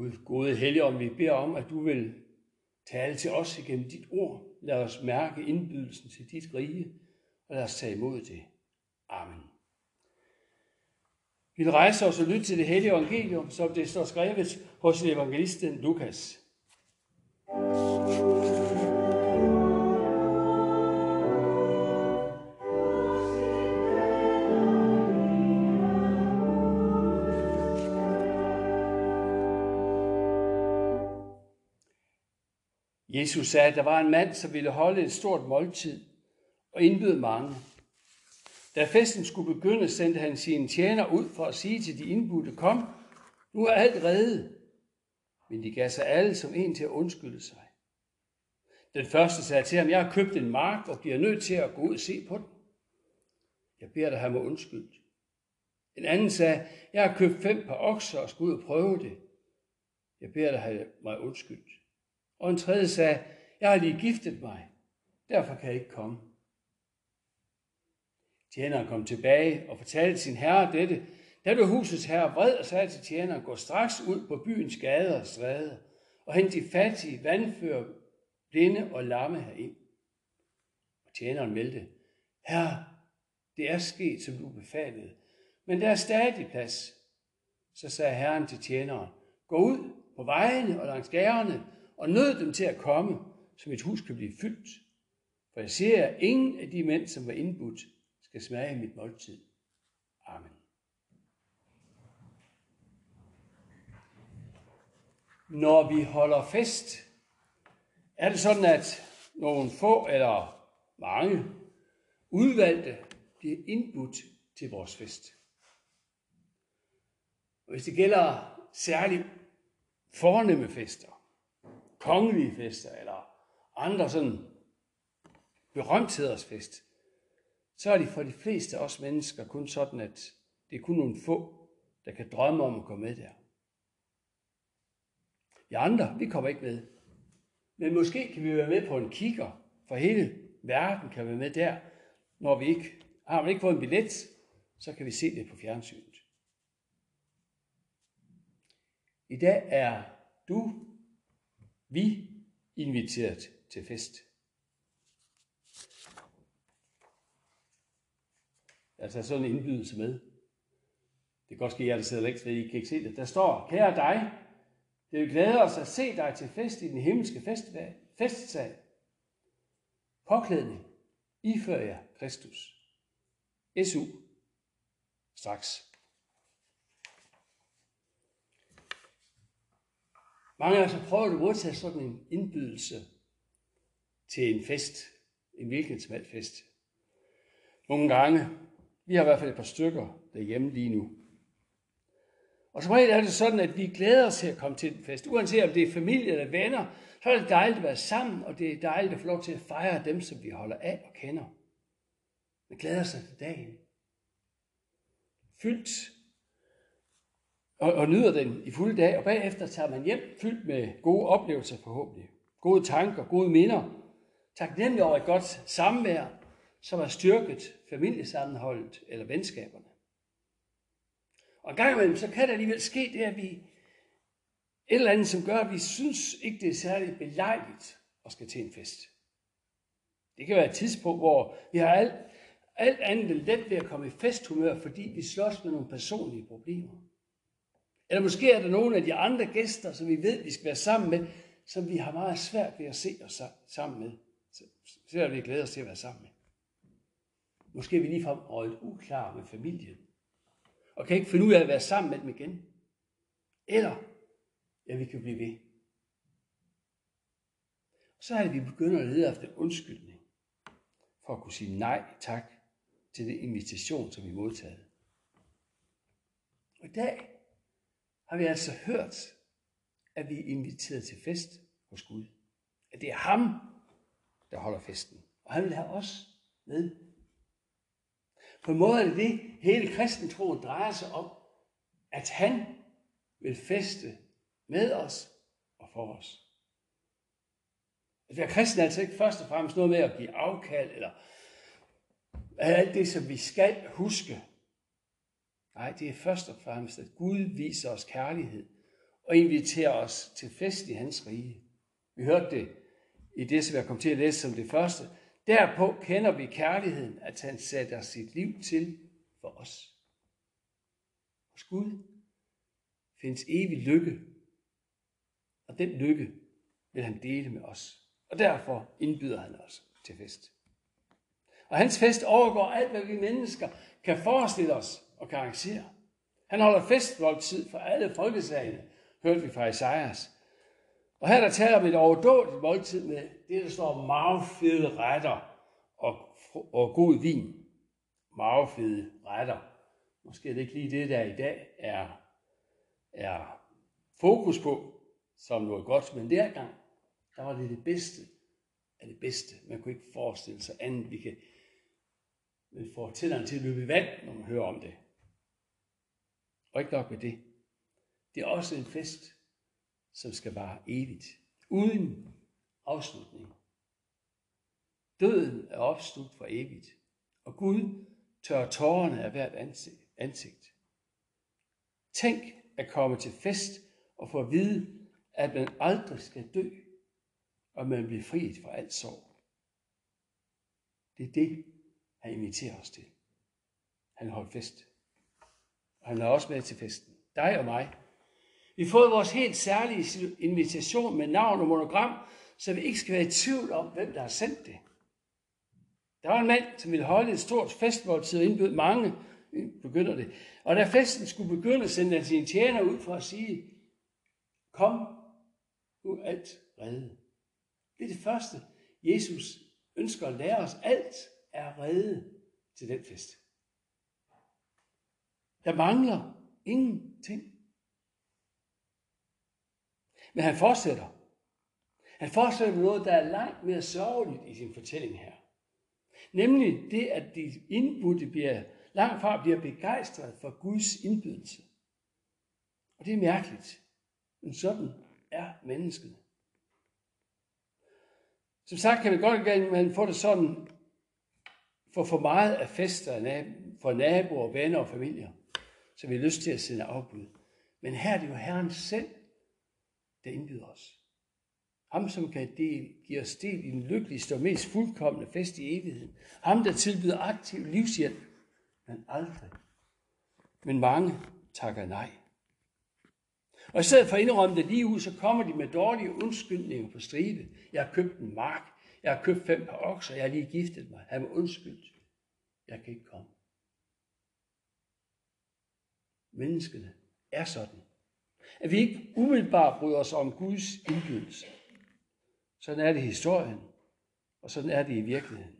Gud, gode Helligånd, vi beder om, at du vil tale til os igennem dit ord. Lad os mærke indbydelsen til dit rige, og lad os tage imod det. Amen. Vi vil rejse os og lytte til det hellige evangelium, som det står skrevet hos evangelisten Lukas. Jesus sagde, at der var en mand, som ville holde et stort måltid og indbyde mange. Da festen skulle begynde, sendte han sine tjener ud for at sige til de indbudte, kom, nu er alt reddet. Men de gav sig alle som en til at undskylde sig. Den første sagde til ham, jeg har købt en mark og bliver nødt til at gå ud og se på den. Jeg beder dig have mig undskyldt. En anden sagde, jeg har købt fem par okser og skal ud og prøve det. Jeg beder dig have mig undskyldt. Og en tredje sagde, jeg har lige giftet mig, derfor kan jeg ikke komme. Tjeneren kom tilbage og fortalte sin herre dette. Da blev husets herre vred og sagde til tjeneren, gå straks ud på byens gader og stræder og hent de fattige, vandfører, blinde og lamme herind. Og tjeneren meldte, herre, det er sket, som du befalede, men der er stadig plads. Så sagde herren til tjeneren, gå ud på vejene og langs gaderne og nød dem til at komme, så mit hus kan blive fyldt. For jeg ser, at ingen af de mænd, som var indbudt, skal smage mit måltid. Amen. Når vi holder fest, er det sådan, at nogle få eller mange udvalgte bliver indbudt til vores fest. Og hvis det gælder særligt fornemme fester, kongelige fester eller andre sådan berømtheders fest, så er det for de fleste af os mennesker kun sådan, at det er kun nogle få, der kan drømme om at komme med der. Vi andre, vi kommer ikke med. Men måske kan vi være med på en kigger, for hele verden kan være med der, når vi ikke har man ikke fået en billet, så kan vi se det på fjernsynet. I dag er du, vi, inviteret til fest. Altså sådan en indbydelse med. Det kan godt ske, at jeg der sidder længst ved, I kan ikke se det. Der står, kære dig, det vil glæde os at se dig til fest i den himmelske festdag, festsal. Påklædning, ifører jer Kristus. SU. Straks. Mange af os har prøvet at modtage sådan en indbydelse til en fest, en hvilken som helst fest. Nogle gange, vi har i hvert fald et par stykker derhjemme lige nu. Og som regel er det sådan, at vi glæder os til at komme til den fest. Uanset om det er familie eller venner, så er det dejligt at være sammen, og det er dejligt at få lov til at fejre dem, som vi holder af og kender. Man glæder sig til dagen. Fyldt og, og nyder den i fuld dag, og bagefter tager man hjem fyldt med gode oplevelser forhåbentlig. Gode tanker, gode minder. Taknemmelig over et godt samvær, som har styrket familiesammenholdet eller venskaberne. Og en gang imellem, så kan det alligevel ske det, at vi et eller andet, som gør, at vi synes ikke, det er særlig belejligt at skal til en fest. Det kan være et tidspunkt, hvor vi har alt, alt andet end let ved at komme i festhumør, fordi vi slås med nogle personlige problemer. Eller måske er der nogle af de andre gæster, som vi ved, vi skal være sammen med, som vi har meget svært ved at se os sammen med. Selvom vi glæder os til at være sammen med. Måske er vi ligefrem røget uklar med familien, og kan ikke finde ud af at være sammen med dem igen. Eller, ja, vi kan blive ved. Og så er det, vi begynder at lede efter en undskyldning, for at kunne sige nej tak til den invitation, som vi modtaget. Og i dag har vi altså hørt, at vi er inviteret til fest hos Gud. At det er ham, der holder festen. Og han vil have os med. På en måde er det det, hele kristentroen drejer sig om. At han vil feste med os og for os. At være kristen er altså ikke først og fremmest noget med at give afkald, eller alt det, som vi skal huske. Nej, det er først og fremmest, at Gud viser os kærlighed, og inviterer os til fest i hans rige. Vi hørte det i det, som jeg kom til at læse som det første. Derpå kender vi kærligheden, at han sætter sit liv til for os. Hos Gud findes evig lykke, og den lykke vil han dele med os. Og derfor indbyder han os til fest. Og hans fest overgår alt, hvad vi mennesker kan forestille os og kan arrangere. Han holder festmåltid for alle folkesagene, hørte vi fra Isaias. Og her der taler om et overdådigt måltid med det, der står magfede retter og, og god vin. Magfede retter. Måske er det ikke lige det, der i dag er, er fokus på som noget godt, men dergang, der var det det bedste af det bedste. Man kunne ikke forestille sig andet. Vi kan man får tænderne til at løbe i vand, når man hører om det. Og ikke nok med det. Det er også en fest, som skal vare evigt. Uden afslutning. Døden er opslugt for evigt. Og Gud tør tårerne af hvert ansigt. Tænk at komme til fest og få at vide, at man aldrig skal dø, og man bliver friet fra alt sorg. Det er det, han inviterer os til. Han holdt fest. Han er også med til festen. Dig og mig. Vi har fået vores helt særlige invitation med navn og monogram, så vi ikke skal være i tvivl om, hvem der har sendt det. Der var en mand, som ville holde et stort festmåltid og indbød mange, begynder det. Og da festen skulle begynde, sendte han sine tjener ud for at sige, kom, nu er alt redde. Det er det første, Jesus ønsker at lære os. Alt er redde til den fest. Der mangler ingenting. Men han fortsætter. Han fortsætter med noget, der er langt mere sørgeligt i sin fortælling her. Nemlig det, at de indbudte bliver, langt fra bliver begejstret for Guds indbydelse. Og det er mærkeligt. Men sådan er mennesket. Som sagt kan vi godt være, at man får det sådan, for for meget af fester for naboer, venner og familier, så vi har lyst til at sende afbud. Men her er det jo Herren selv, der indbyder os. Ham, som kan del, give os del i den lykkeligste og mest fuldkommende fest i evigheden. Ham, der tilbyder aktiv livshjælp, men aldrig. Men mange takker nej. Og i stedet for at indrømme det lige ud, så kommer de med dårlige undskyldninger på stribe. Jeg har købt en mark. Jeg har købt fem par okser. Jeg har lige giftet mig. Han var undskyldt. Jeg kan ikke komme. Menneskene er sådan. At vi ikke umiddelbart bryder os om Guds indbydelse. Sådan er det i historien, og sådan er det i virkeligheden.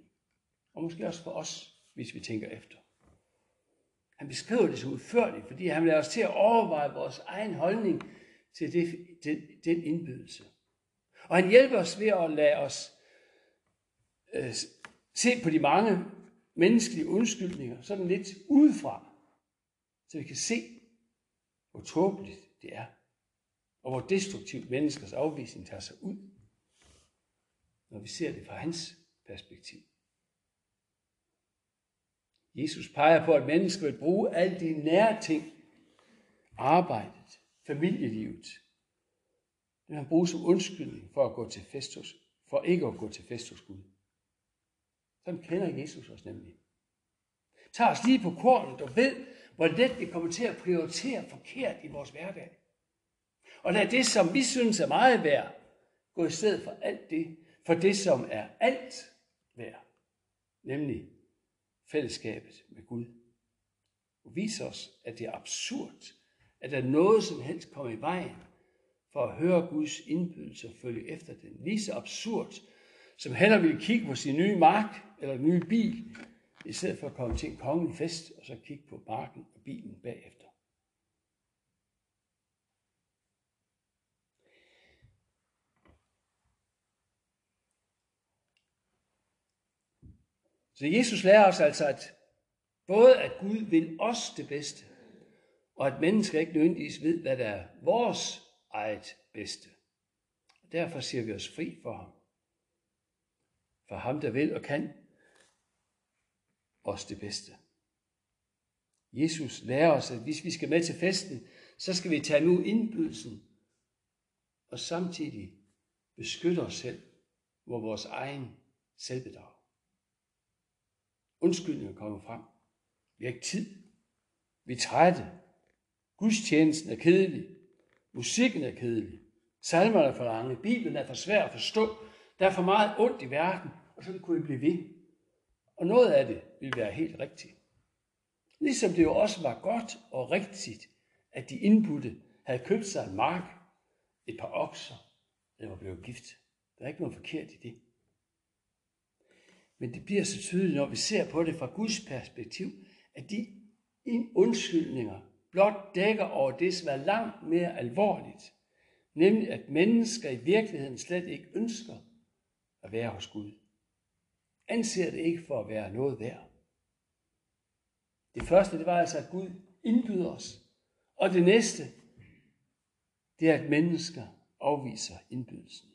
Og måske også for os, hvis vi tænker efter. Han beskriver det så udførligt, fordi han lader os til at overveje vores egen holdning til det, den, den indbydelse. Og han hjælper os ved at lade os øh, se på de mange menneskelige undskyldninger, sådan lidt udefra, så vi kan se, hvor tåbeligt det er, og hvor destruktivt menneskers afvisning tager sig ud, når vi ser det fra hans perspektiv. Jesus peger på, at mennesker vil bruge alle de nære ting, arbejdet, familielivet, det han bruger som undskyldning for at gå til fest hos, for ikke at gå til fest hos Gud. Sådan kender Jesus os nemlig. Tag os lige på kornet og ved, hvor let vi kommer til at prioritere forkert i vores hverdag. Og lad det, som vi synes er meget værd, gå i stedet for alt det, for det, som er alt værd, nemlig fællesskabet med Gud. Og vis os, at det er absurd, at der noget som helst kommer i vejen for at høre Guds indbydelse og følge efter den. Lige så absurd, som heller ville kigge på sin nye mark eller nye bil, i stedet for at komme til en kongelig fest og så kigge på barken og bilen bagefter. Så Jesus lærer os altså, at både at Gud vil os det bedste, og at mennesker ikke nødvendigvis ved, hvad der er vores eget bedste. Derfor siger vi os fri for ham. For ham, der vil og kan os det bedste. Jesus lærer os, at hvis vi skal med til festen, så skal vi tage nu indbydelsen og samtidig beskytte os selv mod vores egen selvbedrag. Undskyldninger kommer frem. Vi har ikke tid. Vi er trætte. Gudstjenesten er kedelig. Musikken er kedelig. Salmerne er for lange. Bibelen er for svær at forstå. Der er for meget ondt i verden. Og så kunne vi blive ved. Og noget af det vil være helt rigtigt. Ligesom det jo også var godt og rigtigt, at de indbudte havde købt sig en mark, et par okser, og var blevet gift. Der er ikke noget forkert i det. Men det bliver så tydeligt, når vi ser på det fra Guds perspektiv, at de undskyldninger blot dækker over det, som er langt mere alvorligt, nemlig at mennesker i virkeligheden slet ikke ønsker at være hos Gud. Anser det ikke for at være noget værd. Det første, det var altså, at Gud indbyder os. Og det næste, det er, at mennesker afviser indbydelsen.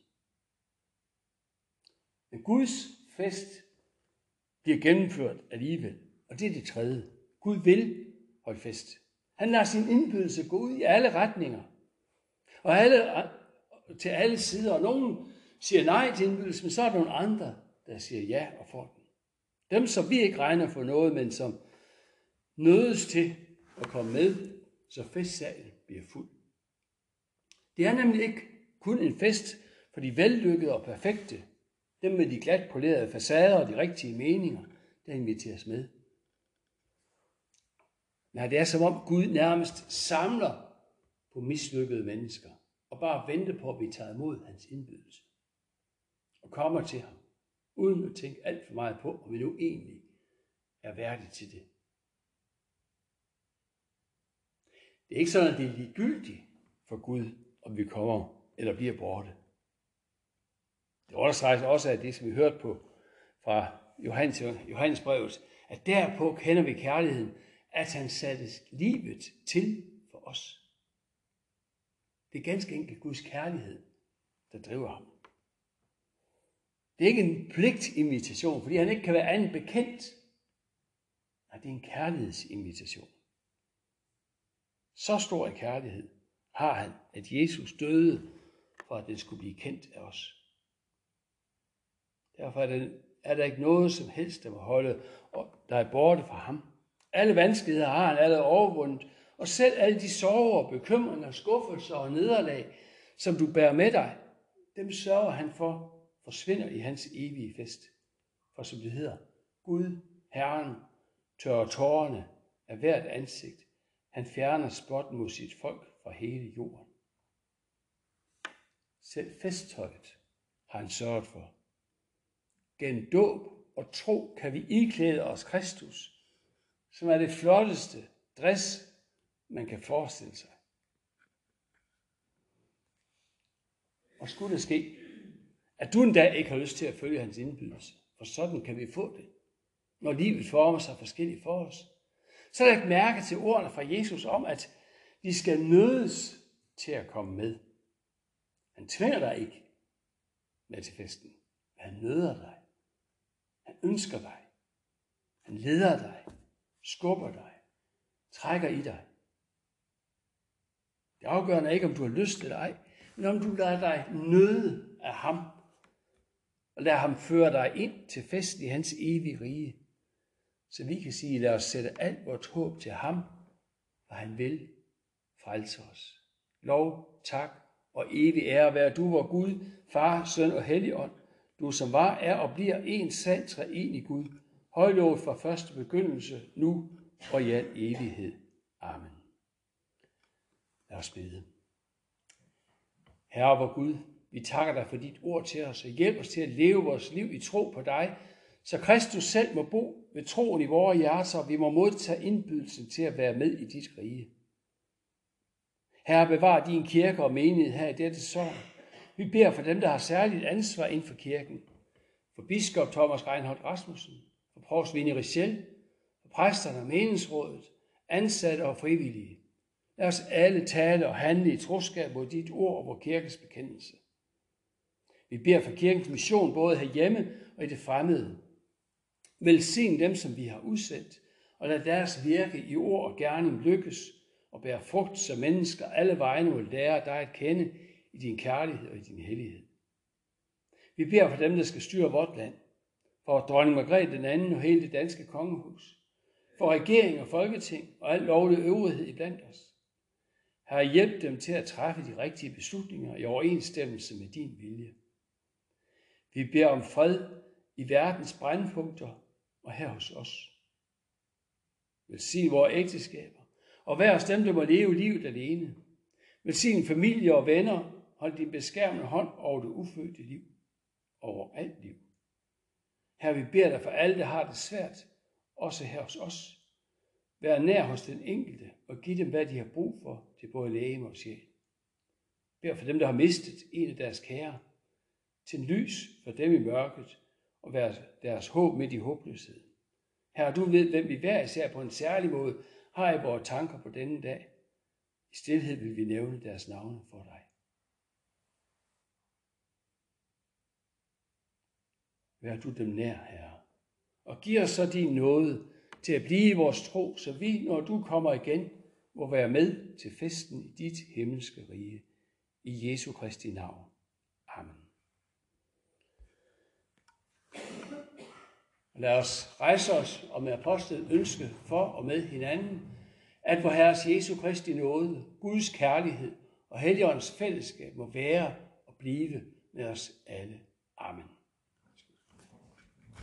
Men Guds fest bliver gennemført alligevel. Og det er det tredje. Gud vil holde fest. Han lader sin indbydelse gå ud i alle retninger. Og alle, til alle sider. Og nogen siger nej til indbydelsen, men så er der nogle andre, der siger ja og får den. Dem, som vi ikke regner for noget, men som nødes til at komme med, så festsalen bliver fuld. Det er nemlig ikke kun en fest for de vellykkede og perfekte, dem med de glat polerede facader og de rigtige meninger, der inviteres med. Nej, det er som om Gud nærmest samler på mislykkede mennesker og bare venter på at blive taget imod hans indbydelse. Og kommer til ham, uden at tænke alt for meget på, om vi nu egentlig er værdige til det. Det er ikke sådan, at det er ligegyldigt for Gud, om vi kommer eller bliver borte. Det understreges også af det, som vi hørte på fra Johannes, Johannes brevet, at derpå kender vi kærligheden, at han satte livet til for os. Det er ganske enkelt Guds kærlighed, der driver ham. Det er ikke en pligtinvitation, fordi han ikke kan være andet bekendt. Nej, det er en kærlighedsinvitation. Så stor en kærlighed har han, at Jesus døde, for at det skulle blive kendt af os. Derfor er, det, er der ikke noget som helst, der må holde der er borte fra ham. Alle vanskeligheder har han allerede overvundet, og selv alle de sorger, bekymringer, skuffelser og nederlag, som du bærer med dig, dem sørger han for, forsvinder i hans evige fest. For som det hedder, Gud, Herren, tørrer tårerne af hvert ansigt. Han fjerner spot mod sit folk fra hele jorden. Selv festtøjet har han sørget for. Gennem dåb og tro kan vi iklæde os Kristus, som er det flotteste dress, man kan forestille sig. Og skulle det ske, at du en dag ikke har lyst til at følge hans indbydelse, for sådan kan vi få det, når livet former sig forskelligt for os. Så læg mærke til ordene fra Jesus om, at de skal nødes til at komme med. Han tvinger dig ikke med til festen. Han nøder dig. Han ønsker dig. Han leder dig. Skubber dig. Trækker i dig. Det afgørende er ikke, om du har lyst eller ej, men om du lader dig nøde af ham. Og lader ham føre dig ind til festen i hans evige rige. Så vi kan sige, lad os sætte alt vort håb til ham, for han vil frelse os. Lov, tak og evig ære være du, vor Gud, Far, Søn og Helligånd, du som var, er og bliver en sand i Gud, højlovet fra første begyndelse, nu og i al evighed. Amen. Lad os bede. Herre vor Gud, vi takker dig for dit ord til os, og hjælp os til at leve vores liv i tro på dig, så Kristus selv må bo ved troen i vores hjerter, og vi må modtage indbydelsen til at være med i dit rige. Herre, bevar din kirke og menighed her i dette sår. Vi beder for dem, der har særligt ansvar inden for kirken. For biskop Thomas Reinhold Rasmussen, for provst Vinnie Richel, for præsterne og meningsrådet, ansatte og frivillige. Lad os alle tale og handle i troskab mod dit ord og vor kirkes bekendelse. Vi beder for kirkens mission både herhjemme og i det fremmede. Velsign dem, som vi har udsendt, og lad deres virke i ord og gerning lykkes og bære frugt, så mennesker alle vegne vil lære dig at kende i din kærlighed og i din hellighed. Vi beder for dem, der skal styre vort land, for dronning Margrethe den anden og hele det danske kongehus, for regering og folketing og al lovlig øvrighed iblandt os. Har hjælp dem til at træffe de rigtige beslutninger i overensstemmelse med din vilje. Vi beder om fred i verdens brændpunkter og her hos os. Velsign vores ægteskaber, og vær os dem, der må leve livet alene. Velsign familie og venner, hold din beskærmende hånd over det ufødte liv, over alt liv. Her vi beder dig for alle, der har det svært, også her hos os. Vær nær hos den enkelte og giv dem, hvad de har brug for til både læge og sjæl. Bær for dem, der har mistet en af deres kære, til lys for dem i mørket og vær deres håb midt i håbløshed. Her du ved, hvem vi hver især på en særlig måde har i vores tanker på denne dag. I stillhed vil vi nævne deres navne for dig. Vær du dem nær, Herre, og giv os så din nåde til at blive i vores tro, så vi, når du kommer igen, må være med til festen i dit himmelske rige. I Jesu Kristi navn. Amen. Lad os rejse os og med apostlet ønske for og med hinanden, at vor Herres Jesu Kristi nåde, Guds kærlighed og Helligåndens fællesskab må være og blive med os alle. Amen.